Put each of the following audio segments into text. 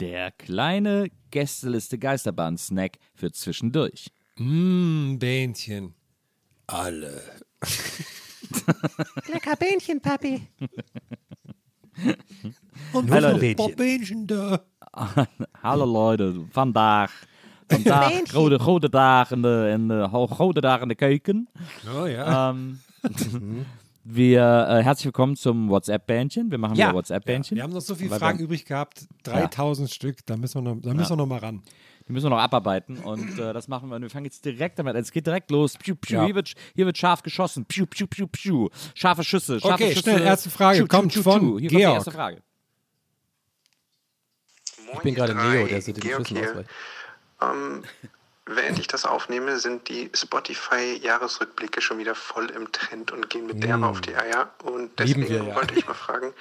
Der kleine Gästeliste Geisterbahn-Snack für zwischendurch. Mmm, Bähnchen. Alle. Lecker Bähnchen, Papi. Und Hallo, noch ein Bähnchen. paar Bähnchen da. Hallo Leute, vandaag. Vandaag, grote, grote dag in de, in de ho- grote dag in de keuken. Oh ja. Ähm, wir, äh, herzlich willkommen zum WhatsApp-Bähnchen. Wir machen Ja. wieder WhatsApp-Bähnchen. Wir haben noch so viele Fragen übrig gehabt. 3000 Stück. Da müssen wir noch, da müssen wir noch mal ran. Die müssen wir noch abarbeiten und äh, das machen wir. Wir fangen jetzt direkt damit an. Es geht direkt los. Piu, piu. Ja. Hier, wird, hier wird scharf geschossen. Piu, piu, piu, piu. Scharfe Schüsse. Scharfe Okay, Schüsse. schnell, erste Frage kommt von Hier kommt die Georg. erste Frage. Ich bin gerade Neo, der Georg Schüssen hier. ausweicht. Ähm, während ich das aufnehme, sind die Spotify-Jahresrückblicke schon wieder voll im Trend und gehen mit derbe auf die Eier. Und deswegen wir, ja. wollte ich mal fragen,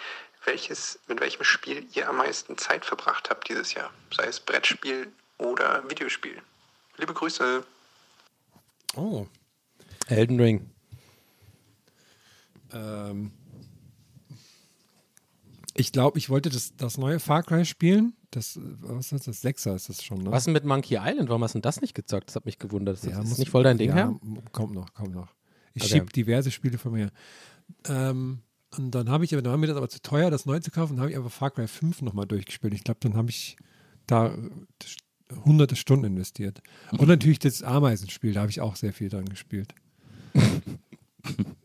welches, mit welchem Spiel ihr am meisten Zeit verbracht habt dieses Jahr. Sei es Brettspiel oder Videospiel. Liebe Grüße. Oh. Elden Ring. Ähm, ich glaube, ich wollte das, das neue Far Cry spielen. Das, was ist das? Sechser ist das schon, ne? Was denn mit Monkey Island? Warum hast du denn das nicht gezockt? Das hat mich gewundert. Das Ja, ist muss- nicht voll dein Ding, ja, Herr? m- Kommt noch, kommt noch. Ich Okay. schieb diverse Spiele von mir. Ähm, und dann habe ich, aber dann war mir das aber zu teuer, das neu zu kaufen. Dann habe ich aber Far Cry 5 nochmal durchgespielt. Ich glaube, dann habe ich da äh, hunderte Stunden investiert. Und natürlich das Ameisenspiel, da habe ich auch sehr viel dran gespielt.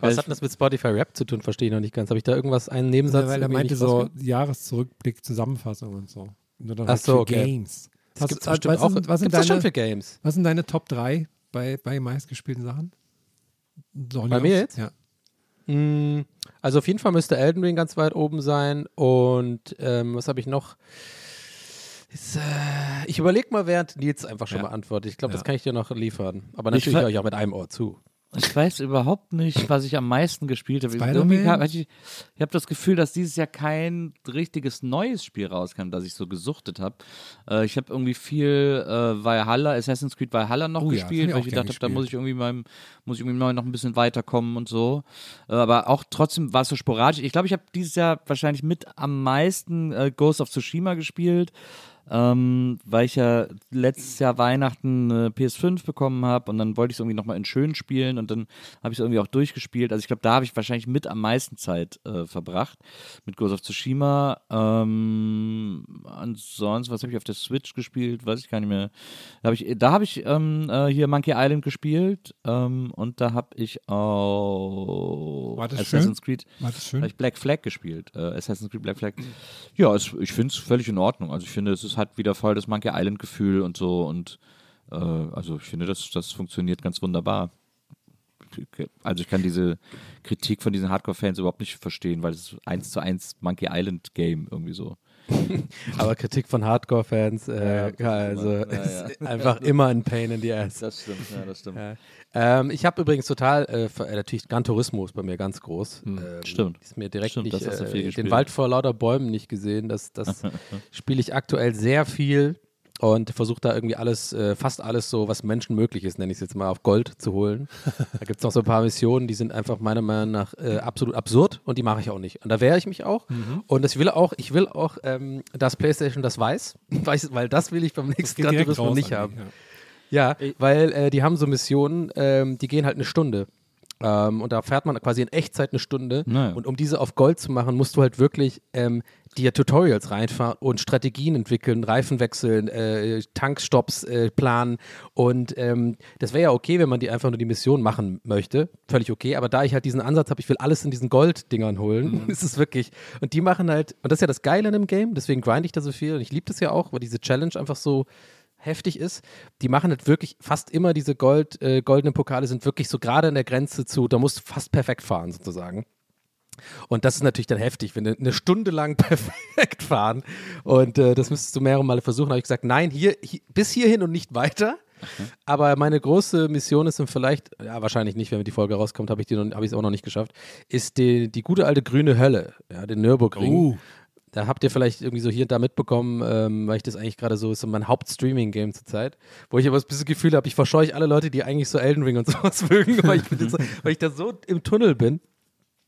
Was hat das mit Spotify Rap zu tun? Verstehe ich noch nicht ganz. Habe ich da irgendwas, einen Nebensatz? weil er meinte so? Jahreszurückblick, Zusammenfassung und so. Und Ach halt so, okay. Games. Das Was, gibt's was, was, auch. sind, was, sind das schon für deine, Games? was sind deine Top 3 bei, bei meistgespielten Sachen? Doch Bei mir jetzt? Ja. Mm, Also auf jeden Fall müsste Elden Ring ganz weit oben sein. Und ähm, was habe ich noch? Ist, äh, ich überlege mal, während Nils einfach schon Ja. mal antwortet. Ich glaube, das Ja. kann ich dir noch liefern. Aber Ich natürlich höre ich auch mit einem Ohr zu. Ich weiß überhaupt nicht, was ich am meisten gespielt habe. Hab- Ich, ich habe das Gefühl, dass dieses Jahr kein richtiges neues Spiel rauskam, das ich so gesuchtet habe. Äh, ich habe irgendwie viel äh, Valhalla, Assassin's Creed Valhalla noch Oh ja, gespielt, ich weil ich gedacht habe, da muss ich irgendwie meinem, muss ich irgendwie neu noch ein bisschen weiterkommen und so. Äh, aber auch trotzdem war es so sporadisch. Ich glaube, ich habe dieses Jahr wahrscheinlich mit am meisten äh, Ghost of Tsushima gespielt. Ähm, weil ich ja letztes Jahr Weihnachten eine PS5 bekommen habe und dann wollte ich es irgendwie nochmal in schön spielen und dann habe ich es irgendwie auch durchgespielt. Also ich glaube, da habe ich wahrscheinlich mit am meisten Zeit äh, verbracht mit Ghost of Tsushima. Ähm, ansonsten, was habe ich auf der Switch gespielt? Weiß ich gar nicht mehr. Da habe ich, da habe ich ähm, äh, hier Monkey Island gespielt ähm, und da habe ich auch War das Assassin's schön? Creed War das schön? ich Black Flag gespielt. Äh, Assassin's Creed Black Flag. Ja, es, ich finde es völlig in Ordnung. Also ich finde, es ist, hat wieder voll das Monkey Island Gefühl und so und äh, also ich finde, das, das funktioniert ganz wunderbar. Also ich kann diese Kritik von diesen Hardcore-Fans überhaupt nicht verstehen, weil es eins zu eins Monkey Island Game irgendwie so. Aber Kritik von Hardcore-Fans, äh, Ja, also ja, ja. ist einfach immer ein Pain in the Ass. Das stimmt, ja, das stimmt. Ja. Ähm, ich habe übrigens total, äh, äh, natürlich Gran Turismo ist bei mir ganz groß. Ähm, Stimmt. Ist mir direkt Stimmt, nicht, das hast du äh, den. Wald vor lauter Bäumen nicht gesehen. Das, das spiele ich aktuell sehr viel und versuche da irgendwie alles, äh, fast alles so, was Menschen möglich ist, nenne ich es jetzt mal, auf Gold zu holen. da gibt es noch so ein paar Missionen, die sind einfach meiner Meinung nach äh, absolut absurd und die mache ich auch nicht. Und da wehre ich mich auch. Und das will auch, ich will auch, ähm, dass PlayStation das weiß, weil das will ich beim nächsten Gran Turismo nicht haben. ja. Ja, weil äh, die haben so Missionen, ähm, die gehen halt eine Stunde. Ähm, und da fährt man quasi in Echtzeit eine Stunde. Naja. Und um diese auf Gold zu machen, musst du halt wirklich ähm, dir Tutorials reinfahren und Strategien entwickeln, Reifen wechseln, äh, Tankstops äh, planen. Und ähm, das wäre ja okay, wenn man die einfach nur die Mission machen möchte. Völlig okay. Aber da ich halt diesen Ansatz habe, ich will alles in diesen Golddingern holen, ist es wirklich. Und die machen halt, und das ist ja das Geile an dem Game, deswegen grind ich da so viel und ich liebe das ja auch, weil diese Challenge einfach so heftig ist. Die machen halt wirklich fast immer diese Gold, äh, goldenen Pokale sind wirklich so gerade an der Grenze zu, da musst du fast perfekt fahren sozusagen. Und das ist natürlich dann heftig, wenn du eine Stunde lang perfekt fahren und äh, das müsstest du mehrere Male versuchen. habe ich gesagt, nein, hier, hier bis hierhin und nicht weiter. Aber meine große Mission ist und vielleicht, ja wahrscheinlich nicht, wenn die Folge rauskommt, habe ich es auch noch nicht geschafft, ist die, die gute alte grüne Hölle, ja, den Nürburgring. Oh. Da habt ihr vielleicht irgendwie so hier und da mitbekommen, ähm, weil ich das eigentlich gerade so ist so mein Hauptstreaming-Game zurzeit, wo ich aber das bisschen Gefühl habe, ich verscheuche alle Leute, die eigentlich so Elden Ring und sowas mögen, weil ich, so, weil ich da so im Tunnel bin.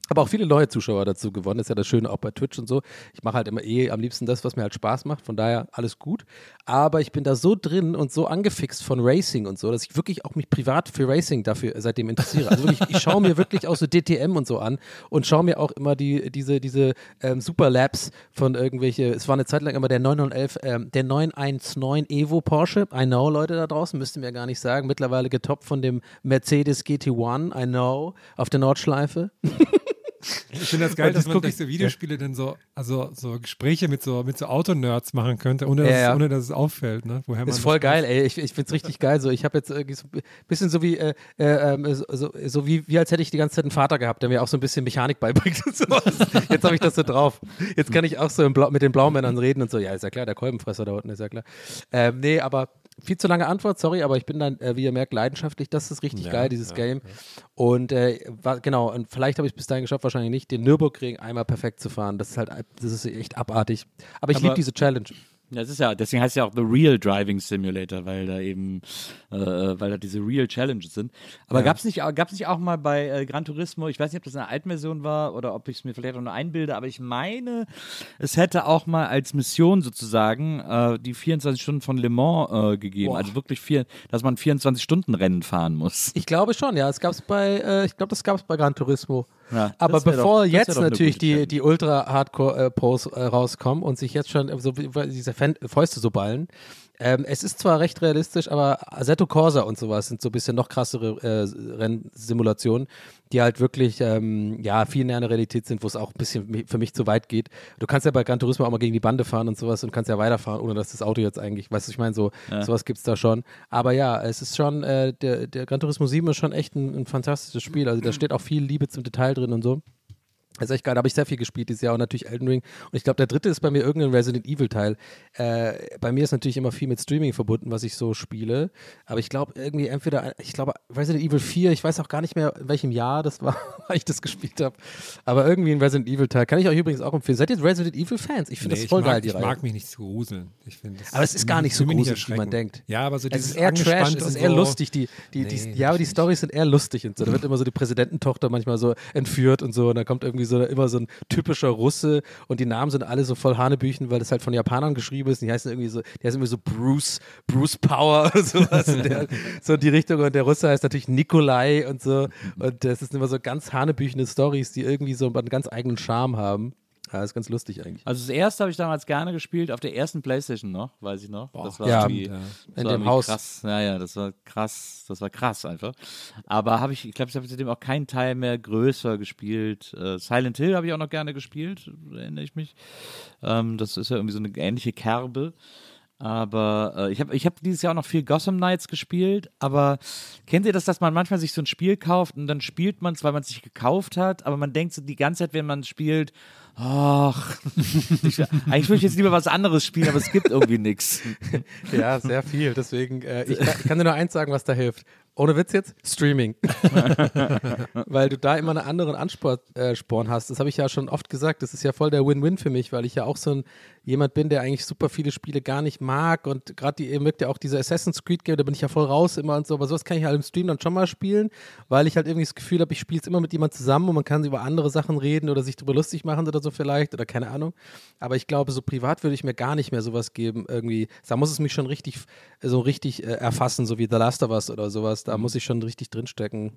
Aber auch viele neue Zuschauer dazu gewonnen. Das ist ja das Schöne auch bei Twitch und so. Ich mache halt immer eh am liebsten das, was mir halt Spaß macht. Von daher alles gut. Aber ich bin da so drin und so angefixt von Racing und so, dass ich wirklich auch mich privat für Racing dafür seitdem interessiere. Also wirklich, ich schaue mir wirklich auch so DTM und so an und schaue mir auch immer die, diese, diese ähm, Super Labs von irgendwelche, es war eine Zeit lang immer der 911, ähm, der 919 Evo Porsche. I know, Leute da draußen, müsst ihr mir gar nicht sagen. Mittlerweile getoppt von dem Mercedes GT1, I know, auf der Nordschleife. Ich finde das geil, das dass man durch so Videospiele dann so, also so Gespräche mit so, mit so Autonerds machen könnte, ohne dass, Ja, ja. ohne dass es auffällt, ne? Woher Ist voll geil, ey. Ich, ich find's richtig geil. So, ich habe jetzt so ein bisschen so wie, äh, äh, ähm, so, so, so wie, wie als hätte ich die ganze Zeit einen Vater gehabt, der mir auch so ein bisschen Mechanik beibringt und sowas. Jetzt habe ich das so drauf. Jetzt kann ich auch so Blau, mit den Blaumännern reden und so. Ja, ist ja klar, der Kolbenfresser da unten, ist ja klar. Ähm, nee, aber viel zu lange Antwort, sorry, aber ich bin dann, äh, wie ihr merkt, leidenschaftlich. Das ist richtig Ja, geil, dieses ja, Game. Und äh, war, genau, und vielleicht habe ich es bis dahin geschafft, wahrscheinlich nicht, den Nürburgring einmal perfekt zu fahren. Das ist halt, das ist echt abartig. Aber ich liebe diese Challenge. Ja, Das ist ja, deswegen heißt es ja auch The Real Driving Simulator, weil da eben, äh, weil da diese Real Challenges sind. Aber gab's nicht, gab's nicht auch mal bei äh, Gran Turismo, ich weiß nicht, ob das eine alten Version war oder ob ich es mir vielleicht auch nur einbilde, aber ich meine, es hätte auch mal als Mission sozusagen äh, die 24 Stunden von Le Mans äh, gegeben. Boah. Also wirklich vier, dass man 24 Stunden Rennen fahren muss. Ich glaube schon, ja. Es gab es bei, äh, ich glaube, das gab es bei Gran Turismo. Ja, Aber bevor doch- jetzt natürlich die, die Ultra-Hardcore-Pros äh, rauskommen und sich jetzt schon so diese Fan Fäuste so ballen, ähm, es ist zwar recht realistisch, aber Assetto Corsa und sowas sind so ein bisschen noch krassere äh, Rennsimulationen, die halt wirklich ähm, ja viel näher an der Realität sind, wo es auch ein bisschen für mich zu weit geht. Du kannst ja bei Gran Turismo auch mal gegen die Bande fahren und sowas und kannst ja weiterfahren, ohne dass das Auto jetzt eigentlich, weißt du, ich meine, so sowas gibt es da schon. Aber ja, es ist schon, äh, der, der Gran Turismo 7 ist schon echt ein, ein fantastisches Spiel. Also da steht auch viel Liebe zum Detail drin und so. Das ist echt geil, da habe ich sehr viel gespielt dieses Jahr und natürlich Elden Ring. Und ich glaube, der dritte ist bei mir irgendein Resident Evil Teil. Äh, bei mir ist natürlich immer viel mit Streaming verbunden, was ich so spiele. Aber ich glaube irgendwie entweder, ich glaube Resident Evil 4, ich weiß auch gar nicht mehr, in welchem Jahr das war, weil ich das gespielt habe. Aber irgendwie ein Resident Evil Teil. Kann ich euch übrigens auch empfehlen. Seid ihr Resident Evil Fans? Ich finde Nee, das voll ich mag, geil, die ich Reihe. mag mich nicht zu gruseln. Ich das Aber es ist gar nicht so gruselig, wie man denkt. Ja, aber so Es dieses ist eher Trash, es ist eher so. lustig. Die, die, Nee, die, ja, aber die Storys sind eher lustig und so. Da wird immer so die Präsidententochter manchmal so entführt und so. Und da kommt irgendwie so immer so ein typischer Russe und die Namen sind alle so voll Hanebüchen, weil das halt von Japanern geschrieben ist. Und die heißen irgendwie so, die heißen irgendwie so Bruce, Bruce Power oder sowas. in der, so in die Richtung. Und der Russe heißt natürlich Nikolai und so. Und das sind immer so ganz hanebüchene Stories, die irgendwie so einen ganz eigenen Charme haben. Ja, ist ganz lustig eigentlich. Also das erste habe ich damals gerne gespielt, auf der ersten Playstation noch, weiß ich noch. das war ja, irgendwie, ja. das In war dem Haus. Krass. Ja, ja, das war krass, das war krass einfach. Aber habe ich, ich glaube, ich habe seitdem auch keinen Teil mehr größer gespielt. Äh, Silent Hill habe ich auch noch gerne gespielt, erinnere ich mich. Ähm, das ist ja irgendwie so eine ähnliche Kerbe. Aber äh, ich habe ich hab dieses Jahr auch noch viel Gotham Knights gespielt. Aber kennt ihr das, dass man manchmal sich so ein Spiel kauft und dann spielt man es, weil man es sich gekauft hat, aber man denkt so die ganze Zeit, wenn man spielt, ach, ich, eigentlich würde ich jetzt lieber was anderes spielen, aber es gibt irgendwie nichts. Ja, sehr viel. Deswegen, äh, ich, ich kann dir nur eins sagen, was da hilft. Ohne Witz jetzt, Streaming. weil du da immer einen anderen Ansporn äh, hast. Das habe ich ja schon oft gesagt. Das ist ja voll der Win-Win für mich, weil ich ja auch so ein jemand bin, der eigentlich super viele Spiele gar nicht mag und gerade die, ihr mögt ja auch diese Assassin's Creed Game, da bin ich ja voll raus immer und so, aber sowas kann ich halt im Stream dann schon mal spielen, weil ich halt irgendwie das Gefühl habe, ich spiele es immer mit jemand zusammen und man kann über andere Sachen reden oder sich darüber lustig machen oder so vielleicht oder keine Ahnung. Aber ich glaube, so privat würde ich mir gar nicht mehr sowas geben irgendwie. Da muss es mich schon richtig, so richtig äh, erfassen, so wie The Last of Us oder sowas. Da muss ich schon richtig drinstecken.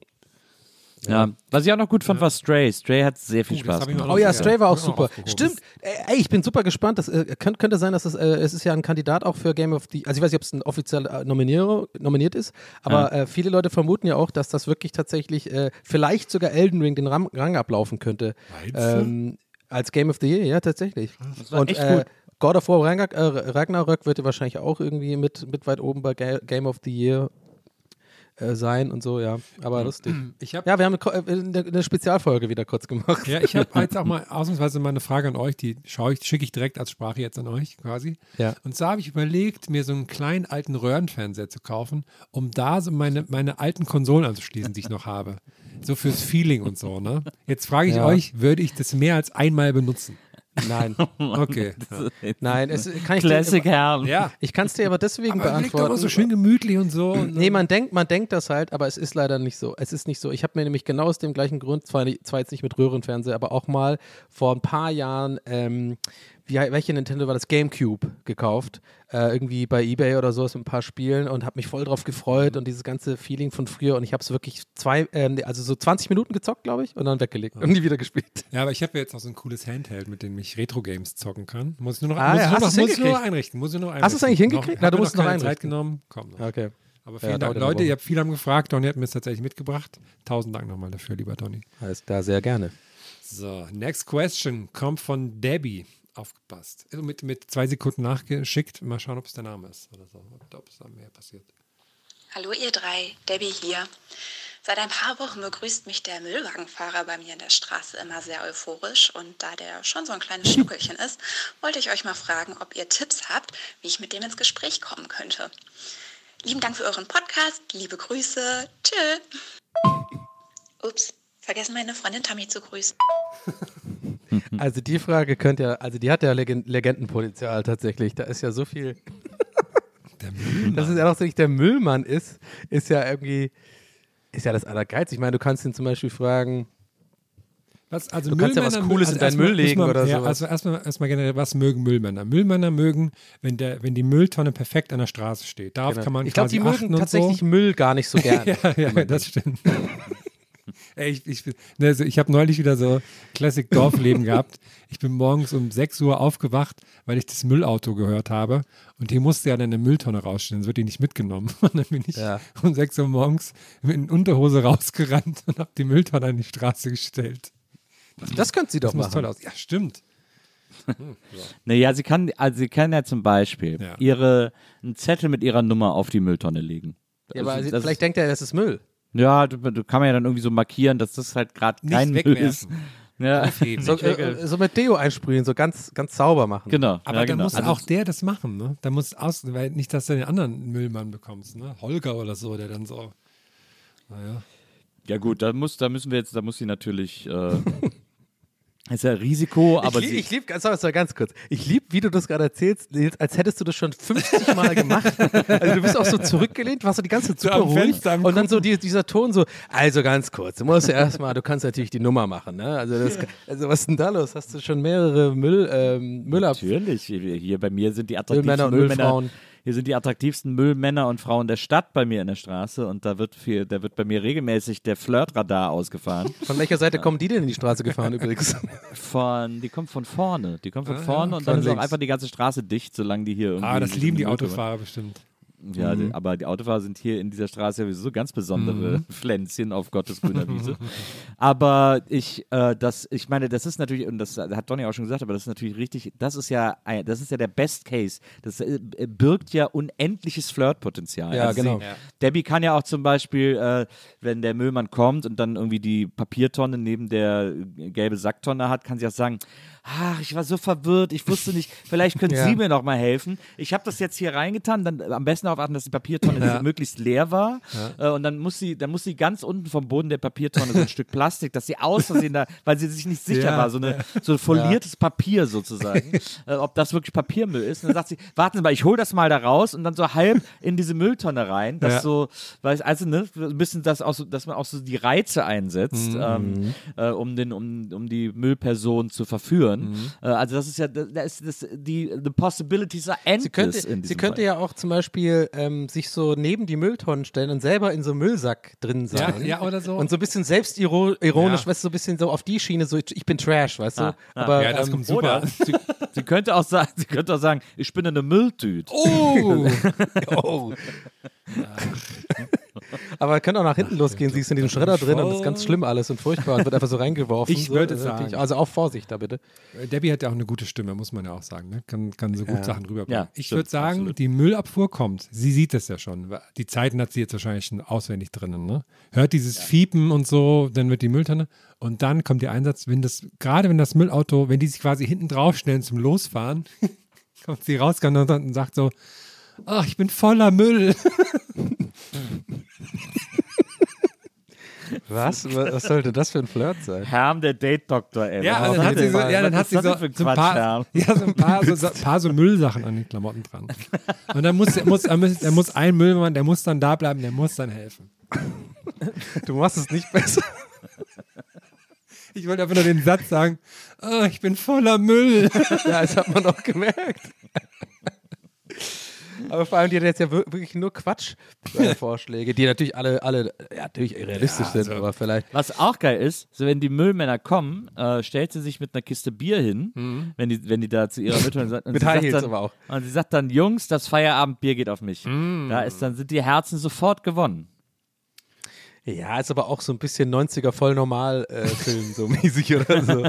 Ja. Was ich auch noch gut fand, war Stray. Stray hat sehr viel Uh, das Spaß gemacht. Oh ja, Ja, Stray war auch super. Stimmt. Ey, ich bin super gespannt. Das äh, könnte, könnte sein, dass es, äh, es ist ja ein Kandidat auch für Game of the. Also ich weiß nicht, ob es ein offiziell äh, nominier, nominiert ist, aber äh, viele Leute vermuten ja auch, dass das wirklich tatsächlich äh, vielleicht sogar Elden Ring den Ram Rang ablaufen könnte. Ähm, als Game of the Year, ja, tatsächlich. war Und echt äh, gut. God of War Ragnarök, Ragnarök wird ja wahrscheinlich auch irgendwie mit, mit weit oben bei Ga Game of the Year äh, sein und so, ja. Aber lustig. Ich habe Ja, wir haben eine, äh, eine, eine Spezialfolge wieder kurz gemacht. ja, ich habe jetzt auch mal ausnahmsweise mal eine Frage an euch, die schaue ich, schicke ich direkt als Sprache jetzt an euch quasi. Ja. Und zwar habe ich überlegt, mir so einen kleinen alten Röhrenfernseher zu kaufen, um da so meine, meine alten Konsolen anzuschließen, die ich noch habe. So fürs Feeling und so, ne? Jetzt frage ich Ja. euch, würde ich das mehr als einmal benutzen? Nein. Okay. Nein, es kann ich Classic dir, Herr. Ja. Ich kann es dir aber deswegen Aber beantworten. immer so schön gemütlich und so. Und Nee, man denkt, man denkt das halt, aber es ist leider nicht so. Es ist nicht so. Ich habe mir nämlich genau aus dem gleichen Grund, zwar, nicht- zwar jetzt nicht mit Röhrenfernseher, aber auch mal vor ein paar Jahren, ähm, wie, welche Nintendo war das? Gamecube gekauft. Äh, irgendwie bei Ebay oder so mit ein paar Spielen und habe mich voll drauf gefreut und dieses ganze Feeling von früher und ich habe es wirklich zwei, ähm, also so 20 Minuten gezockt, glaube ich, und dann weggelegt und nie wieder gespielt. Ja, aber ich habe ja jetzt noch so ein cooles Handheld, mit dem ich Retro-Games zocken kann. Muss ich nur noch, Ah, muss ja, ich noch, muss ich nur einrichten. Muss ich nur noch Hast du's einrichten. eigentlich hingekriegt? Noch, Na, du musst noch noch keine Zeit einrichten. genommen. Komm. noch. Okay. Aber vielen Ja, Dank, Leute. Ihr habt viel haben gefragt. Donny hat mir das tatsächlich mitgebracht. Tausend Dank nochmal dafür, lieber Donny. Alles klar, sehr gerne. So, next question kommt von Debbie. Aufgepasst. Also mit, mit zwei Sekunden nachgeschickt. Mal schauen, ob es der Name ist oder so. Ob, es da mehr passiert. Hallo ihr drei, Debbie hier. Seit ein paar Wochen begrüßt mich der Müllwagenfahrer bei mir in der Straße immer sehr euphorisch und da der schon so ein kleines Schnuckelchen ist, wollte ich euch mal fragen, ob ihr Tipps habt, wie ich mit dem ins Gespräch kommen könnte. Lieben Dank für euren Podcast, liebe Grüße, tschö. Ups, vergessen meine Freundin Tammy zu grüßen. Also die Frage könnte ja, also die hat ja Legend Legendenpotenzial tatsächlich. Da ist ja so viel. Der Müllmann. Dass es ja auch so nicht der Müllmann ist, ist ja irgendwie, ist ja das Allergeilste. Ich meine, du kannst ihn zum Beispiel fragen, Was, also Du kannst ja was Cooles in deinen Müll legen wir- oder ja, sowas. Also erstmal, erstmal generell, was mögen Müllmänner? Müllmänner mögen, wenn, der, wenn die Mülltonne perfekt an der Straße steht. Darauf genau. kann man ich glaube, die mögen tatsächlich so. Müll gar nicht so gerne. ja, ja, das stimmt. Ey, ich ich, ne, also ich habe neulich wieder so Classic Dorfleben gehabt. Ich bin morgens um 6 Uhr aufgewacht, weil ich das Müllauto gehört habe. Und hier musste ja dann eine Mülltonne rausstehen, sonst wird die nicht mitgenommen. Und dann bin ich Ja. um 6 Uhr morgens mit in Unterhose rausgerannt und habe die Mülltonne an die Straße gestellt. Das könnte sie doch Das muss machen. toll aus. Ja, stimmt. Naja, sie kann, also sie kann ja zum Beispiel Ja. ihre, einen Zettel mit ihrer Nummer auf die Mülltonne legen. Ja, aber Also sie, das- vielleicht denkt er, das ist Müll. Ja, du, du kann man ja dann irgendwie so markieren, dass das halt gerade Nicht kein Müll ist. Ja. So, äh, so mit Deo einsprühen, so ganz, ganz sauber machen. genau. Aber ja, dann genau. muss Also auch der das machen, ne? Da muss aus, weil nicht, dass du den anderen Müllmann bekommst, ne? Holger oder so, der dann so. Naja. Ja gut, da muss, da müssen wir jetzt, da muss sie natürlich, äh, ist ja Risiko, aber ich lieb, sie, ich lieb, ganz, sorry, ganz kurz. Ich lieb, wie du das gerade erzählst, als hättest du das schon 50 Mal gemacht. Also du bist auch so zurückgelehnt, warst du die ganze Zeit super ruhig. Und dann so die, dieser Ton so, also ganz kurz, du musst ja erstmal, du kannst natürlich die Nummer machen, ne? Also, das, also was ist denn da los? Hast du schon mehrere Müll, ähm, Müllab natürlich, hier bei mir sind die Müllmänner attraktivsten und Müllmänner, Müllfrauen? Hier sind die attraktivsten Müllmänner und Frauen der Stadt bei mir in der Straße und da wird viel, da wird bei mir regelmäßig der Flirtradar ausgefahren. Von welcher Seite kommen die denn in die Straße gefahren übrigens? Von, die kommt von vorne, die kommt von Ah, vorne ja, und dann ist auch einfach die ganze Straße dicht, solange die hier irgendwie. Ah, das lieben die. Autofahrer bestimmt. Ja, Mhm. aber die Autofahrer sind hier in dieser Straße ja so ganz besondere Pflänzchen auf Gottes grüner Wiese. aber ich, äh, das, ich meine, das ist natürlich, und das hat Donny auch schon gesagt, aber das ist natürlich richtig, das ist ja, ein- das ist ja der Best Case. Das äh, birgt ja unendliches Flirtpotenzial. Ja, Also genau. Sie, Debbie kann ja auch zum Beispiel, äh, wenn der Müllmann kommt und dann irgendwie die Papiertonne neben der gelbe Sacktonne hat, kann sie auch sagen, ach, ich war so verwirrt, ich wusste nicht, vielleicht können Ja. Sie mir noch mal helfen. Ich habe das jetzt hier reingetan, dann am besten darauf achten, dass die Papiertonne möglichst leer war. Äh, und dann muss sie, dann muss sie ganz unten vom Boden der Papiertonne so ein Stück Plastik, dass sie aus Versehen da, weil sie sich nicht sicher Ja. war, so, eine, so ein foliertes Papier sozusagen, äh, ob das wirklich Papiermüll ist. Und dann sagt sie, warten Sie mal, ich hole das mal da raus und dann so halb in diese Mülltonne rein, dass Ja. so, weil also ne, ein bisschen das auch so, dass man auch so die Reize einsetzt, Mhm. ähm, äh, um den, um, um die Müllperson zu verführen. Mhm. Äh, also das ist ja, da ist das, die, the possibilities are endless Sie könnte, in sie könnte Fall. ja auch zum Beispiel ähm, sich so neben die Mülltonnen stellen und selber in so einem Müllsack drin sein. ja, oder so. Und so ein bisschen selbstironisch, Ja. weißt du, so ein bisschen so auf die Schiene, so ich bin Trash, weißt du? Ah, ah. Aber, Ja, das ähm, kommt super. Oder sie, sie könnte auch sagen, sie könnte auch sagen, ich bin eine Mülltüte. Oh! Oh. Aber könnte auch nach hinten losgehen, sie ist in diesem Schredder drin und ist ganz schlimm alles und furchtbar und wird einfach so reingeworfen. Ich so. würde natürlich- sagen- Also auch Vorsicht da bitte. Debbie hat ja auch eine gute Stimme, muss man ja auch sagen. Ne? Kann, kann so gut Ja. Sachen rüberbringen. Ja, ich würde sagen, absolut. die Müllabfuhr kommt. Sie sieht es ja schon. Die Zeiten hat sie jetzt wahrscheinlich schon auswendig drinnen. Ne? Hört dieses Fiepen und so, dann wird die Mülltonne. Und dann kommt der Einsatz, wenn das, gerade wenn das Müllauto, wenn die sich quasi hinten draufstellen zum Losfahren, kommt sie raus und sagt so, ach, ich bin voller Müll. Was? Was sollte das für ein Flirt sein? Herm, der Date-Doktor, ey. Ja, dann hat sie so, ja, dann hat sie so, ein paar, ja, so ein paar, so, so, paar so Müllsachen an den Klamotten dran. Und dann muss, er muss, er muss, er muss ein Müllmann, der muss dann da bleiben, der muss dann helfen. Du machst es nicht besser. Ich wollte einfach nur den Satz sagen, oh, ich bin voller Müll. Ja, das hat man auch gemerkt. Aber vor allem, die hat jetzt ja wir- wirklich nur Quatsch-Vorschläge, die natürlich alle, alle ja, natürlich realistisch Ja, sind, also- aber vielleicht. Was auch geil ist, so wenn die Müllmänner kommen, äh, stellt sie sich mit einer Kiste Bier hin, wenn, die, wenn die da zu ihrer Mütter und Mit High sagt Heels dann, aber auch. Und sie sagt dann, Jungs, das Feierabendbier geht auf mich. Da ist dann sind die Herzen sofort gewonnen. Ja, ist aber auch so ein bisschen 90er voll normal äh, Film, so mäßig oder so.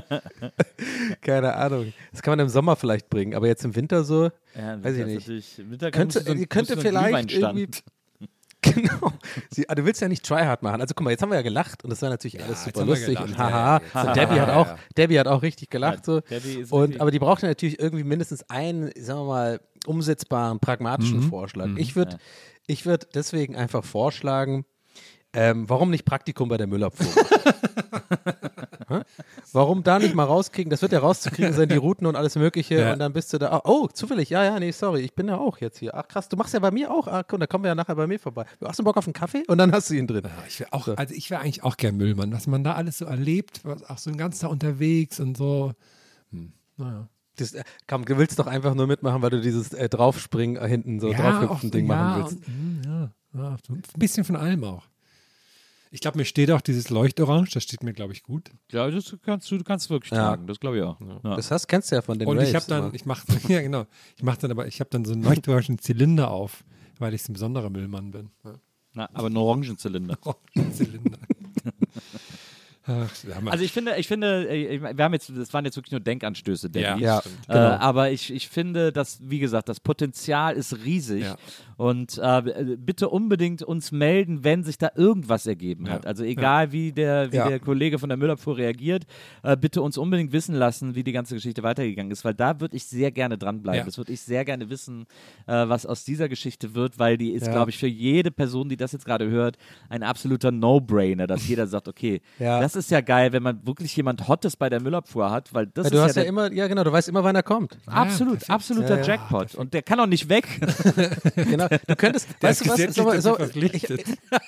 Keine Ahnung. Das kann man im Sommer vielleicht bringen, aber jetzt im Winter so, Ja, weiß ich nicht. Winter Könnte- so könnte vielleicht irgendwie- Genau. Sie, ah, du willst ja nicht tryhard machen. Also guck mal, jetzt haben wir ja gelacht und das war natürlich alles jetzt super lustig gelacht. und Ja, haha. ja, und Debbie hat ja, auch, ja. Debbie hat auch richtig gelacht so. Und aber die braucht ja natürlich irgendwie mindestens einen, sagen wir mal, umsetzbaren, pragmatischen Vorschlag. Ich würde, ich würde deswegen einfach vorschlagen, ähm, warum nicht Praktikum bei der Müllabfuhr? Warum da nicht mal rauskriegen? Das wird ja rauszukriegen sein, die Routen und alles Mögliche. Ja. Und dann bist du da. Oh, oh, zufällig. Ja, ja, nee, sorry. Ich bin ja auch jetzt hier. Ach, krass, du machst ja bei mir auch. Ach, komm, da kommen wir ja nachher bei mir vorbei. Hast du Bock auf einen Kaffee? Und dann hast du ihn drin. Ich wär auch, also ich wäre eigentlich auch gern Müllmann, was man da alles so erlebt, was, auch so den ganzen Tag unterwegs und so. Hm, naja. Das, äh, komm, du willst doch einfach nur mitmachen, weil du dieses äh, Draufspringen äh, hinten so draufhüpfen Ding ja, machen willst. Und, hm, ja, ja, ein bisschen von allem auch. Ich glaube, mir steht auch dieses Leuchtorange, das steht mir, glaube ich, gut. Ja, das kannst du, du kannst wirklich Ja. tragen, das glaube ich auch. Ja. Das hast, kennst du ja von den Und Raves ich habe dann, immer. ich mache, ja genau, ich mache dann aber, ich habe dann so einen leuchtorangen Zylinder auf, weil ich ein besonderer Müllmann bin. Ja. Na, aber ein Orangenzylinder. Orangen Zylinder. Ach. Also ich finde, ich finde, äh, wir haben jetzt, das waren jetzt wirklich nur Denkanstöße, Danny. Ja, stimmt. Äh, genau. aber ich, ich finde, dass, wie gesagt, das Potenzial ist riesig. Ja. Und äh, bitte unbedingt uns melden, wenn sich da irgendwas ergeben Ja. hat. Also egal, wie, der, wie Ja. der Kollege von der Müllabfuhr reagiert, äh, bitte uns unbedingt wissen lassen, wie die ganze Geschichte weitergegangen ist, weil da würde ich sehr gerne dranbleiben. Ja. Das würde ich sehr gerne wissen, äh, was aus dieser Geschichte wird, weil die ist, Ja. glaube ich, für jede Person, die das jetzt gerade hört, ein absoluter No-Brainer, dass jeder sagt, okay, Ja. das ist ja geil, wenn man wirklich jemand Hottes bei der Müllabfuhr hat, weil das Weil du ist hast ja der, immer, ja genau, du weißt immer, wann er kommt. Absolut, absoluter Ja, ja. Jackpot. Und der kann auch nicht weg. Genau. Du könntest, weißt ist du was? So, so, ich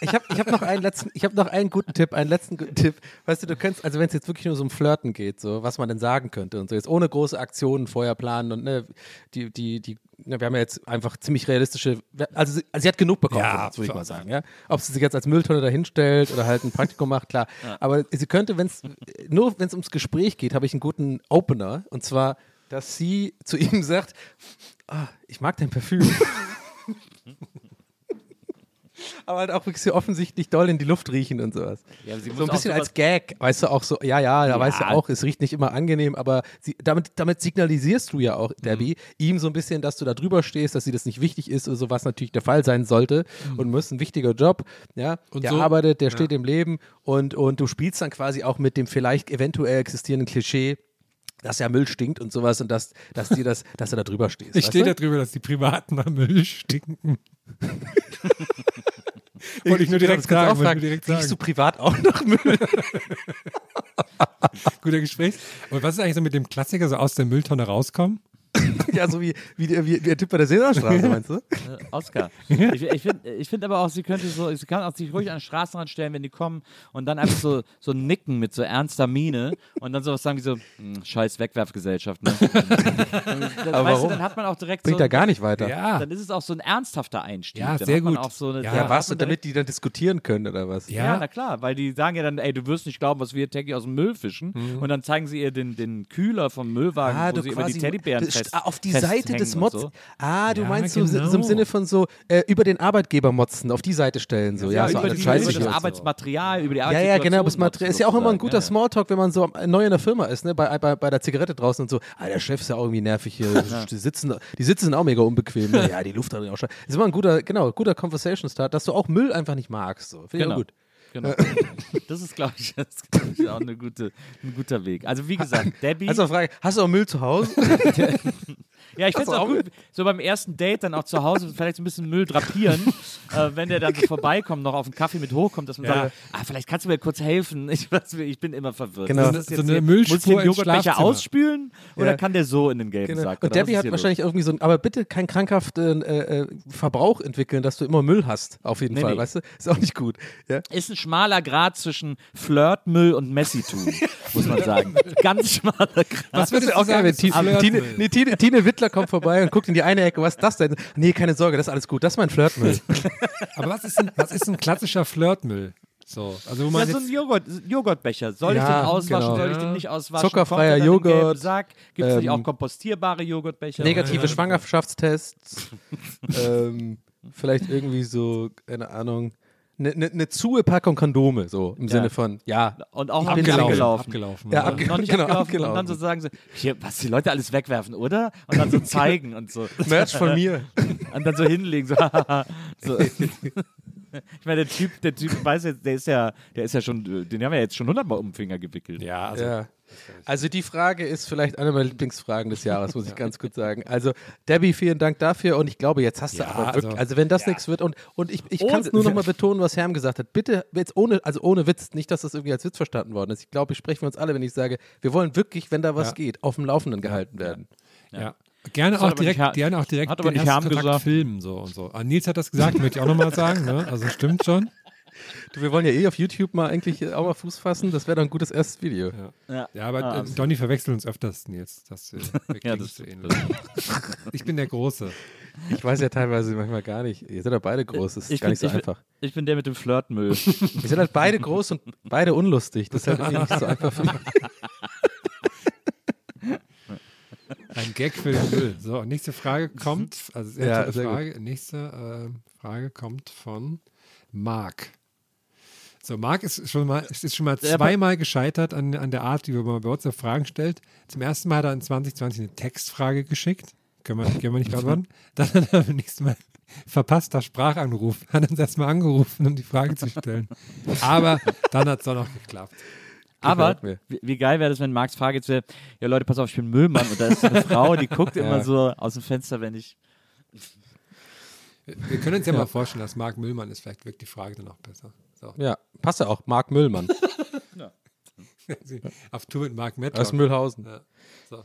ich habe ich hab noch einen letzten, ich habe noch einen guten Tipp, einen letzten guten Tipp. Weißt du, du könntest, also wenn es jetzt wirklich nur so um Flirten geht, so was man denn sagen könnte und so jetzt ohne große Aktionen vorher planen und ne, die, die, die, ne, wir haben ja jetzt einfach ziemlich realistische, also sie, also sie hat genug bekommen, Ja, würde ich mal sagen, ja. Ob sie sich jetzt als Mülltonne dahinstellt oder halt ein Praktikum macht, klar. Aber sie könnte, wenn es nur wenn es ums Gespräch geht, habe ich einen guten Opener und zwar, dass sie zu ihm sagt, ah, ich mag dein Parfüm. Aber halt auch wirklich so offensichtlich doll in die Luft riechen und sowas. Ja, so ein bisschen als Gag, weißt du auch so, ja, ja, da Ja. weißt du auch, es riecht nicht immer angenehm, aber sie, damit, damit signalisierst du ja auch, Mhm. Debbie, ihm so ein bisschen, dass du da drüber stehst, dass sie das nicht wichtig ist oder so, was natürlich der Fall sein sollte und muss ein wichtiger Job, ja, Mhm. Und der so- arbeitet, der steht im Leben und, und du spielst dann quasi auch mit dem vielleicht eventuell existierenden Klischee, dass ja Müll stinkt und sowas und dass, dass, dir das, dass du da drüber stehst. Ich stehe da drüber, dass die Privaten am Müll stinken. Wollte ich nur direkt sagen. auch fragen. direkt Riechst du sagen. privat auch noch Müll? Guter Gespräch. Und was ist eigentlich so mit dem Klassiker, so aus der Mülltonne rauskommen? ja, so wie, wie, der- wie, der Typ bei der Sesamstraße, meinst du? Äh, Oscar. Ich, ich finde ich find aber auch, sie könnte so, sie kann auch sich ruhig an den Straßenrand stellen, wenn die kommen und dann einfach so, so nicken mit so ernster Miene und dann sowas sagen wie so, "Hm, scheiß Wegwerfgesellschaft, ne? Dann, Aber weißt warum? du, dann hat man auch direkt Bringt so, ja gar nicht weiter. Ja. dann ist es auch so ein ernsthafter Einstieg. Ja, dann sehr gut. Auch so eine, Ja, Ja, was? damit direkt- die dann diskutieren können oder was? Ja. Ja, na klar, weil die sagen ja dann, ey, du wirst nicht glauben, was wir täglich aus dem Müll fischen. Und dann zeigen sie ihr den, den Kühler vom Müllwagen, Ah, wo sie über die Teddybären ah, auf die Seite des Mods. So. Ah, du Ja, meinst so, so genau. im Sinne von so äh, über den Arbeitgeber motzen, auf die Seite stellen so. Ja, Ja, so über, die, über das so. Arbeitsmaterial, über die Ja, ja, genau, das Material ist ja auch immer ein guter Smalltalk, wenn man so neu in der Firma ist, ne? Bei, bei, bei der Zigarette draußen und so. Ah, der Chef ist ja auch irgendwie nervig hier. Die, sitzen, die Sitze sind auch mega unbequem. Ne? Ja, die Luft hat auch schon. Das ist immer ein guter, genau, guter Conversation Start, dass du auch Müll einfach nicht magst. So. Finde ich Genau. gut. Genau. Das ist, glaube ich, das ist, glaub ich, auch eine gute, ein guter Weg. Also wie gesagt, Debbie. Also Frage, hast du auch Müll zu Hause? ja, ich finde es auch gut, so beim ersten Date dann auch zu Hause vielleicht so ein bisschen Müll drapieren, äh, wenn der dann so vorbeikommt, noch auf den Kaffee mit hochkommt, dass man Ja. sagt, ah, vielleicht kannst du mir kurz helfen. Ich, weiß, ich bin immer verwirrt. Genau. Ist das So jetzt eine hier- Müllspur Muss ich den Joghurtbecher ausspülen oder Ja. kann der so in den gelben Genau. Sack? Und oder was Debbie hat wahrscheinlich irgendwie so ein, aber bitte keinen krankhaften äh, äh, Verbrauch entwickeln, dass du immer Müll hast, auf jeden Nee, Fall, nee. weißt du? Ist auch nicht gut. Ja? los? Ist ein schmaler Grad zwischen Flirtmüll und Messitum, muss man sagen. Ganz schmaler Grad. Was würdest du Auch sagen, so Tine? Tine, Tine, Tine Wittler kommt vorbei und guckt in die eine Ecke, was ist das denn? Nee, keine Sorge, das ist alles gut, das ist mein Flirtmüll. Aber was ist, ein, was ist ein klassischer Flirtmüll? So, also wo man Ja, so jetzt, ein Joghurt, Joghurtbecher. Soll ich Ja, den auswaschen? genau. Soll ich den nicht auswaschen? Zuckerfreier Joghurt, Sack? Gibt es nicht ähm, auch kompostierbare Joghurtbecher? Negative Schwangerschaftstests, ähm, vielleicht irgendwie so, keine Ahnung, eine ne, ne zuhe Packung Kondome, so im Sinne von, ja. Und auch Ich noch bin nicht gelaufen. abgelaufen. abgelaufen. Ja, abge- noch nicht Genau, abgelaufen. abgelaufen. Und dann so sagen sie, hier, was die Leute alles wegwerfen, oder? Und dann so zeigen und so. Merch von mir. Und dann so hinlegen, so, so. Ich meine, der Typ, der Typ weiß jetzt, der ist ja, der ist ja schon, den haben wir jetzt schon hundertmal um den Finger gewickelt. ja, also Ja. Also die Frage ist vielleicht eine meiner Lieblingsfragen des Jahres, muss ich ganz gut sagen. Also Debbie, vielen Dank dafür und ich glaube, jetzt hast du Ja, aber wirklich, also- also, wenn das ja. nichts wird und, und ich, ich kann es nur noch mal betonen, was Herm gesagt hat. Bitte jetzt ohne, also ohne Witz, nicht, dass das irgendwie als Witz verstanden worden ist. Ich glaube, ich spreche für uns alle, wenn ich sage, wir wollen wirklich, wenn da was Ja. geht, auf dem Laufenden gehalten werden. Ja. Gerne auch direkt, nicht gerne auch direkt hat aber den nicht ersten Kontakt gesagt. filmen so und so. Ah, Nils hat das gesagt, möchte ich auch nochmal sagen. Ne? Also stimmt schon. Du, wir wollen ja eh auf YouTube mal eigentlich auch mal Fuß fassen. Das wäre doch ein gutes erstes Video. Ja, Ja, aber Ah, äh, Donny verwechselt uns öfters, Nils. Das, äh, wir Ja, das so ähnlich. Ich bin der Große. Ich weiß ja teilweise manchmal gar nicht. Ihr seid ja beide groß, das ist Ich gar bin, nicht so ich, bin, einfach. ich bin der mit dem Flirtmüll. Wir sind halt beide groß und beide unlustig. Das ist halt irgendwie nicht so einfach für mich. Ein Gag für den Müll. So, nächste Frage kommt, also sehr Ja. Frage. Nächste äh, Frage kommt von Marc. So, Marc ist schon mal, ist schon mal Ja, zweimal gescheitert an, an der Art, wie man bei WhatsApp Fragen stellt. Zum ersten Mal hat er in 2020 eine Textfrage geschickt. Können wir, können wir nicht beantworten. Dann hat er beim nächsten Mal verpasster Sprachanruf. Hat uns erstmal angerufen, um die Frage zu stellen. Aber dann hat es doch noch geklappt. Aber wie, wie geil wäre das, wenn Marks Frage jetzt wäre, ja Leute, pass auf, ich bin Müllmann und da ist so eine Frau, die guckt immer so aus dem Fenster, wenn ich. Wir können uns ja, mal vorstellen, dass Marc Müllmann ist. Vielleicht wirkt die Frage dann auch besser. So. Ja, passt ja auch. Marc Müllmann Auf Tour mit Marc Metlock. aus Müllhausen. Ja. So.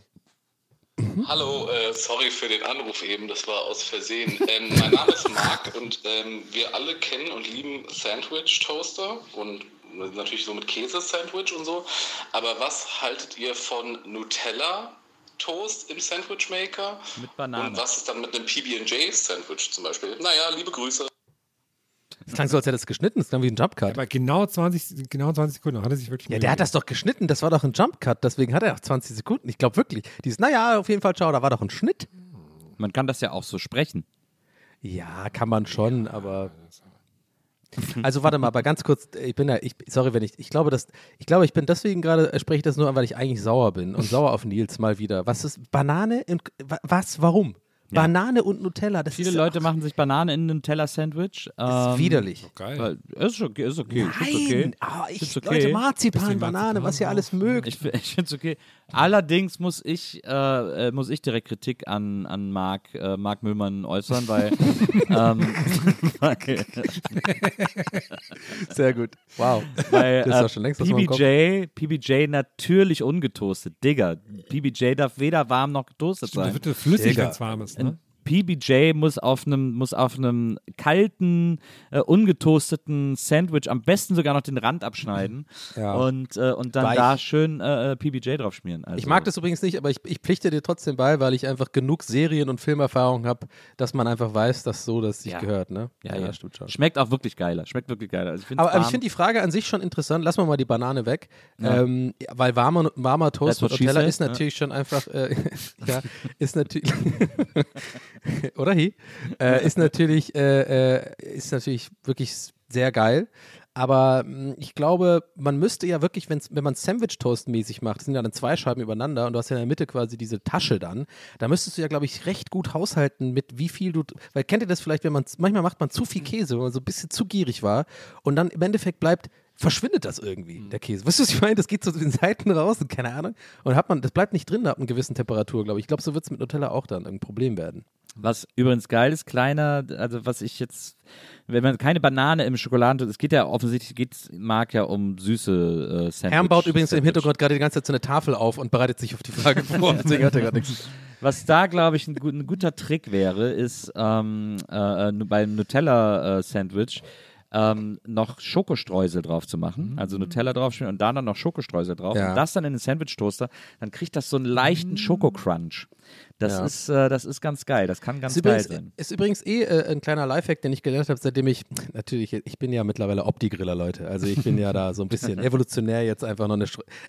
Hallo, äh, sorry für den Anruf eben, das war aus Versehen. Ähm, mein Name ist Marc und ähm, wir alle kennen und lieben Sandwich Toaster und natürlich so mit Käse-Sandwich und so. Aber was haltet ihr von Nutella Toast im Sandwich Maker? Mit Banane. Und was ist dann mit einem PB&J Sandwich zum Beispiel? Naja, liebe Grüße. Das klang so, als hätte er das geschnitten. Das klang wie ein Jumpcut. Aber genau 20, genau 20 Sekunden hat er sich wirklich Ja, der hat das doch geschnitten. Das war doch ein Jumpcut. Deswegen hat er auch 20 Sekunden. Ich glaube wirklich. Dieses, naja, auf jeden Fall, ciao, da war doch ein Schnitt. Man kann das ja auch so sprechen. Ja, kann man schon, aber. Also warte mal, aber ganz kurz, ich bin ja, ich, sorry, wenn ich, ich glaube, dass, ich glaube, ich bin deswegen gerade, äh, spreche ich das nur an, weil ich eigentlich sauer bin und sauer auf Nils mal wieder. Was ist Banane? In, wa- was? Warum? Banane und Nutella, das Viele ist Leute machen sich Banane in ein Nutella-Sandwich. das ist ähm, widerlich. Geil. weil- Ist okay, ist okay. ist Nein, okay. ah, ich, Ist okay. Leute, Marzipan, Banane, Marzipan was ihr alles mögt. Ich, ich finde es okay. Allerdings muss ich, äh, äh, muss ich direkt Kritik an, an Marc, äh, Marc Müllmann äußern, weil, ähm, Sehr gut. Wow. weil Das ist äh, schon längst PBJ, PBJ natürlich ungetoastet. Digga, PBJ darf weder warm noch getoastet Stimmt, das sein. wird flüssig, wenn es warm ist. Ne? PBJ muss auf einem muss auf einem kalten, äh, ungetoasteten Sandwich am besten sogar noch den Rand abschneiden Ja. und, äh, und dann Weich. da schön äh, äh, PBJ drauf schmieren. Also, Ich mag das übrigens nicht, aber ich, ich pflichte dir trotzdem bei, weil ich einfach genug Serien- und Filmerfahrung habe, dass man einfach weiß, dass so das sich Ja. gehört. Ne? Ja, ja, stimmt schon. Schmeckt auch wirklich geiler. Schmeckt wirklich geiler. Also ich Aber, aber ich finde die Frage an sich schon interessant. Lassen wir mal die Banane weg. Ja. Ähm, weil warmer, warmer Toast mit Nutella ist natürlich schon einfach, äh, ja, ist natürlich, oder hi, äh, ist natürlich, äh, äh, ist natürlich wirklich sehr geil. Aber mh, ich glaube, man müsste ja wirklich, wenn's, wenn man Sandwich-Toast mäßig macht, sind ja dann zwei Scheiben übereinander und du hast ja in der Mitte quasi diese Tasche dann, da müsstest du ja, glaube ich, recht gut haushalten mit wie viel du, weil kennt ihr das vielleicht, wenn man, manchmal macht man zu viel Käse, wenn man so ein bisschen zu gierig war und dann im Endeffekt bleibt, verschwindet das irgendwie, der Käse. Weißt du, was ich meine? Das geht so zu den Seiten raus und keine Ahnung. Und hat man, das bleibt nicht drin ab einer gewissen Temperatur, glaube ich. Ich glaube, so wird es mit Nutella auch dann ein Problem werden. Was übrigens geil ist, kleiner, also was ich jetzt, wenn man keine Banane im Schokoladen, es geht ja offensichtlich, geht mag ja um süße äh, Sandwich. Herm baut übrigens im Sandwich. Hintergrund gerade die ganze Zeit so eine Tafel auf und bereitet sich auf die Frage vor. Deswegen hat er gerade nichts. Was da, glaube ich, ein, ein guter Trick wäre, ist ähm, äh, äh, beim Nutella-Sandwich ähm, noch Schokostreusel drauf zu machen. Also Nutella draufschmieren und da dann noch Schokostreusel drauf. Ja. Und das dann in den Sandwich-Toaster. Dann kriegt das so einen leichten Schokocrunch. Das, Ja. ist, äh, das ist ganz geil. Das kann ganz Ist geil übrigens, sein. ist übrigens eh äh, ein kleiner Lifehack, den ich gelernt habe, seitdem ich, natürlich, ich bin ja mittlerweile Opti-Griller, Leute. Also ich bin ja da so ein bisschen evolutionär jetzt einfach noch eine,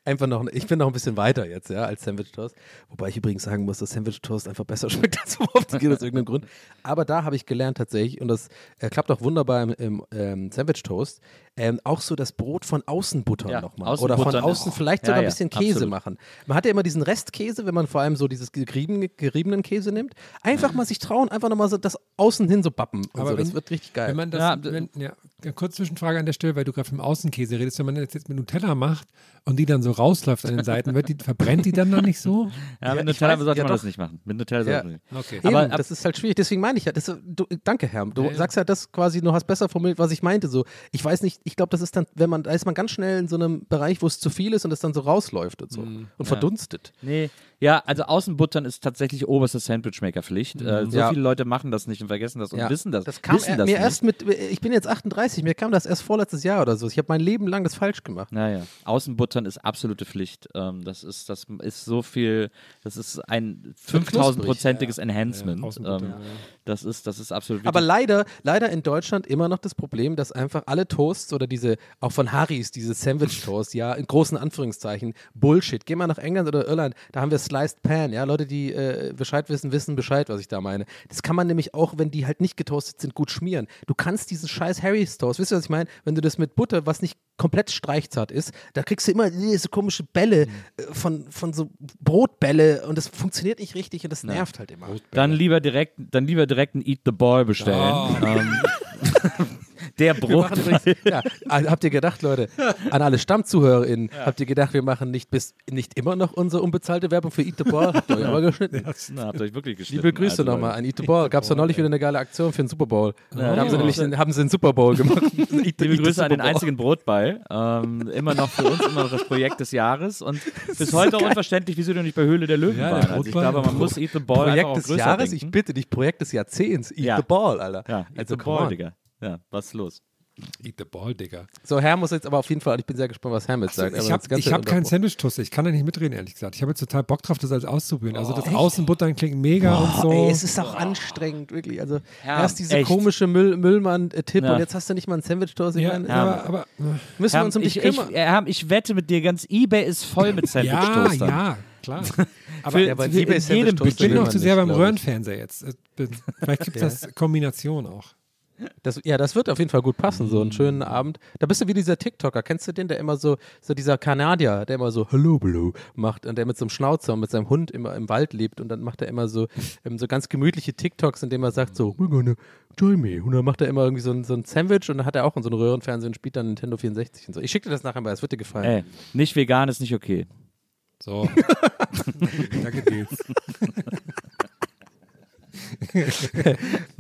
einfach noch, ich bin noch ein bisschen weiter jetzt, ja, als Sandwich Toast. Wobei ich übrigens sagen muss, dass Sandwich Toast einfach besser schmeckt als Opti-Grill aus irgendeinem Grund. Aber da habe ich gelernt tatsächlich, und das äh, klappt auch wunderbar im, im ähm, Sandwich Toast, ähm, auch so das Brot von außen buttern Ja, nochmal. außen Oder von buttern außen ist- vielleicht Ja, sogar ein ja, bisschen Käse absolut. machen. Man hat ja immer diesen Restkäse, wenn man vor allem so dieses geriebene, geriebenen Käse nimmt. Einfach mal sich trauen, einfach nochmal so das außen hin so bappen. Und Aber so. das wenn- wird richtig geil. Wenn man das, Ja, wenn, ja, eine kurze Zwischenfrage an der Stelle, weil du gerade vom Außenkäse redest, wenn man das jetzt mit Nutella macht und die dann so rausläuft an den Seiten, wird die, verbrennt die dann da nicht so? Ja, mit ich Nutella weiß- sollte ja, man das nicht machen. Mit Nutella Ja. sollte man nicht. Okay. Eben, Aber ab- das ist halt schwierig. Deswegen meine ich ja, das, du, danke, Herr. Du sagst ja das quasi, du hast besser formuliert, was ich meinte. So, ich weiß nicht, ich glaube, das ist dann, wenn man, da ist man ganz schnell in so einem Bereich, wo es zu viel ist und es dann so rausläuft und so und verdunstet. Nee, ja, also Außenbuttern ist tatsächlich oberste Sandwichmaker-Pflicht. Äh, so Ja. viele Leute machen das nicht und vergessen das und Ja. wissen das. Das kam wissen er- das mir nicht. erst mit, ich bin jetzt 38, mir kam das erst vorletztes Jahr oder so. Ich habe mein Leben lang das falsch gemacht. Naja, Außenbuttern ist absolute Pflicht. Ähm, das ist, das ist so viel, das ist ein 5000-prozentiges Enhancement. Ja, ähm, ja. Das ist, das ist absolut Aber wichtig. leider, leider in Deutschland immer noch das Problem, dass einfach alle Toasts oder diese, auch von Harrys, diese Sandwich-Toast, ja, in großen Anführungszeichen, Bullshit. Geh mal nach England oder Irland, da haben wir Sliced Pan, ja, Leute, die äh, Bescheid wissen, wissen Bescheid, was ich da meine. Das kann man nämlich auch, wenn die halt nicht getoastet sind, gut schmieren. Du kannst diesen scheiß Harrys Toast, wisst ihr, was ich meine? Wenn du das mit Butter, was nicht komplett streichzart ist, da kriegst du immer diese komische Bälle äh, von, von so Brotbälle und das funktioniert nicht richtig und das nervt halt immer. Dann lieber direkt, dann lieber direkt ein Eat the Ball bestellen. Ähm, der übrigens, ja, habt ihr gedacht, Leute, an alle StammzuhörerInnen, habt ihr gedacht, wir machen nicht bis nicht immer noch unsere unbezahlte Werbung für Eat the Ball? Habt ihr euch aber geschnitten. Na, habt ihr euch wirklich geschnitten. Liebe Grüße Also, nochmal an Eat the Ball. Gab es doch neulich wieder eine geile Aktion für den Super Bowl. da haben sie ja. nämlich einen, haben sie einen Super Bowl gemacht. Eat the- Liebe Eat Grüße an den einzigen Brotball. Ähm, immer noch für uns, immer noch das Projekt des Jahres. Und bis heute auch unverständlich, wieso du nicht bei Höhle der Löwen Ja, waren. Also ich glaube, man muss Eat the Ball Projekt des Jahres, ich denken. bitte dich, Projekt des Jahrzehnts. Eat Ja. the Ball, Alter. Ja, Eat also, the Ball. Digga. Ja, was ist los? Eat the ball, Digga. So, Herr muss jetzt aber auf jeden Fall, ich bin sehr gespannt, was Herr jetzt sagt. ich aber habe hab keinen. Sandwich-Toaster. Ich kann da nicht mitreden, ehrlich gesagt. Ich habe jetzt total Bock drauf, das alles auszuprobieren. Also das Außenbuttern klingt mega und so. Oh, ey, es ist auch anstrengend, wirklich. Also Ja, erst diese echt. komische Müll Müllmann-Tipp Ja. und jetzt hast du nicht mal einen Sandwich-Toast. Ich ja, meine, aber, aber müssen wir Herm, uns um dich ich, ich, kümmern. Herm, ich wette mit dir, ganz Ebay ist voll mit ja, Sandwich-Toastern. ja, klar. Aber Für- Ja, aber in jedem Toaster ich bin noch zu sehr beim ich. Röhrenfernseher jetzt. Äh, Vielleicht gibt es das Kombination auch. Das, ja, das wird auf jeden Fall gut passen, so einen schönen Abend. Da bist du wie dieser TikToker. Kennst du den, der immer so, so dieser Kanadier, der immer so Hello, Blue macht und der mit so einem Schnauzer und mit seinem Hund immer im Wald lebt und dann macht er immer so, ähm, so ganz gemütliche TikToks, in dem er sagt so, we're gonna join me. Und dann macht er immer irgendwie so ein, so ein Sandwich und dann hat er auch in so einem Röhrenfernsehen und spielt dann Nintendo 64 und so. Ich schicke dir das nachher mal, es wird dir gefallen. Ey, nicht vegan ist nicht okay. So. Danke, Nils.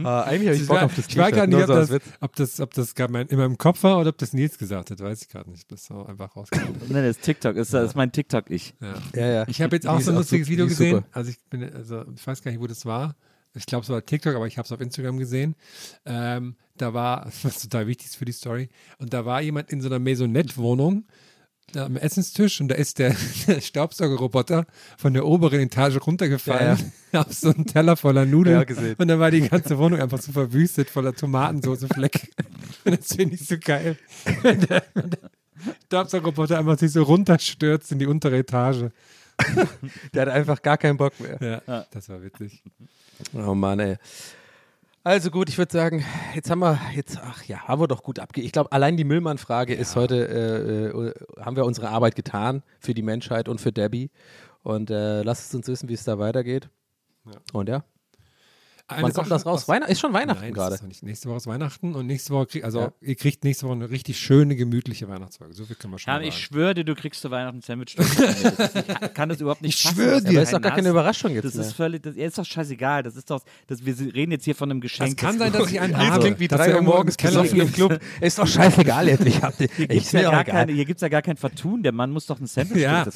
Ah, eigentlich habe ich Bock war- auf das ich weiß gar nicht, ob das, ob das, ob das gerade mein, in meinem Kopf war oder ob das Nils gesagt hat. Weiß ich gerade nicht. Das ist so einfach rausgekommen. Nein, das ist TikTok, ist, das ist mein TikTok-Ich. Ja. Ja, ja. Ich habe jetzt auch so ein lustiges Video gesehen. super. Also ich bin, also ich weiß gar nicht, wo das war. Ich glaube, es war TikTok, aber ich habe es auf Instagram gesehen. Ähm, da war, was total wichtig ist für die Story, und da war jemand in so einer Maisonette-Wohnung am Essenstisch und da ist der, der Staubsaugerroboter von der oberen Etage runtergefallen auf so einen Teller voller Nudeln. Ja, gesehen. Und dann war die ganze Wohnung einfach so verwüstet voller Tomatensoße-Fleck. Und das finde ich so geil. Wenn der, wenn der Staubsaugerroboter einfach sich so runterstürzt in die untere Etage. Der hat einfach gar keinen Bock mehr. Ja, das war witzig. Oh Mann, ey. Also gut, ich würde sagen, jetzt haben wir, jetzt, ach ja, haben wir doch gut abge... Ich glaube, allein die Müllmann-Frage ist heute, äh, äh, haben wir unsere Arbeit getan für die Menschheit und für Debbie. Und äh, lasst es uns wissen, wie es da weitergeht. Und ja, Eine wann kommt das raus? was- Weihn ist schon Weihnachten Nein, das gerade. ist. Nächste Woche ist Weihnachten und nächste Woche kriegt, also Ja. ihr kriegt nächste Woche eine richtig schöne, gemütliche Weihnachtsfolge. So viel können wir schon Ja, ich schwöre dir, du kriegst zu Weihnachten ein Sandwich. ich kann das überhaupt nicht Ich schwöre dir. Aber ist doch gar keine. Überraschung jetzt Das ist mehr. völlig, das ist doch scheißegal. Das ist doch, das, wir reden jetzt hier von einem Geschenk. Es kann sein, dass ich einen Das habe. klingt wie drei Uhr morgens besoffen im. Club. Ist doch scheißegal jetzt. Ich hab die, Hier gibt es ist ja, ja gar kein Vertun. Der Mann muss doch ein Sandwich Ja. Das.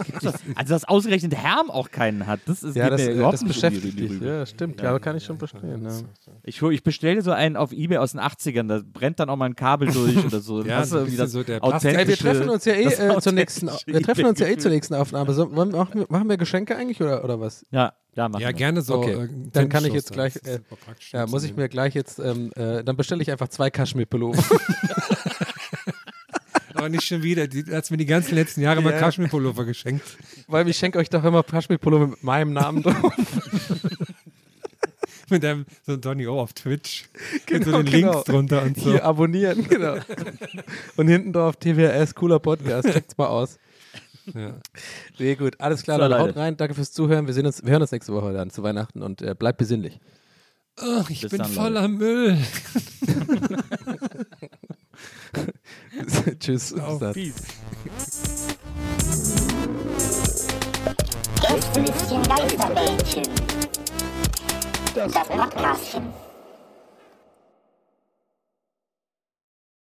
Also, dass ausgerechnet Herm auch keinen hat, das ist Ja, geht das, mir äh, überhaupt das nicht beschäftigt. Ja, stimmt. Ja, kann ich schon verstehen. Ja. Ich, ich bestelle so einen auf Ebay aus den 80ern, da brennt dann auch mal ein Kabel durch oder so. Ja, Hast ein du irgendwie das so der Plastik- Ey, wir authentische- treffen uns ja eh das äh, zur authentische nächsten, wir treffen uns ja eh zur nächsten Aufnahme. So, machen, wir, machen wir Geschenke eigentlich oder, oder was? Ja, ja, machen Ja, wir. gerne so. Okay. äh, Dann kann ich jetzt gleich, Das ist äh, Ja, muss ich mir gleich jetzt, ähm, äh, dann bestelle ich einfach zwei Kaschmir-Pullover. Aber nicht schon wieder. Die hat mir die ganzen letzten Jahre mal Ja. Kaschmir-Pullover geschenkt. Weil ich schenke euch doch immer Kaschmir-Pullover mit meinem Namen drauf. Mit einem so Donny O auf Twitch. mit so Genau, den genau. Links drunter und so. Hier abonnieren, genau. Und hinten drauf TWS, cooler Podcast. Checkt's mal aus. Ja. Nee, gut, alles klar, So, dann haut Leute. rein. Danke fürs Zuhören. Wir, sehen uns, wir hören uns nächste Woche dann zu Weihnachten und äh, bleibt besinnlich. Ach, ich Bis bin dann, voller Müll. Tschüss. Auf. Bis dann. Peace. Gästelistchen Geisterbällchen. Das Podcastchen.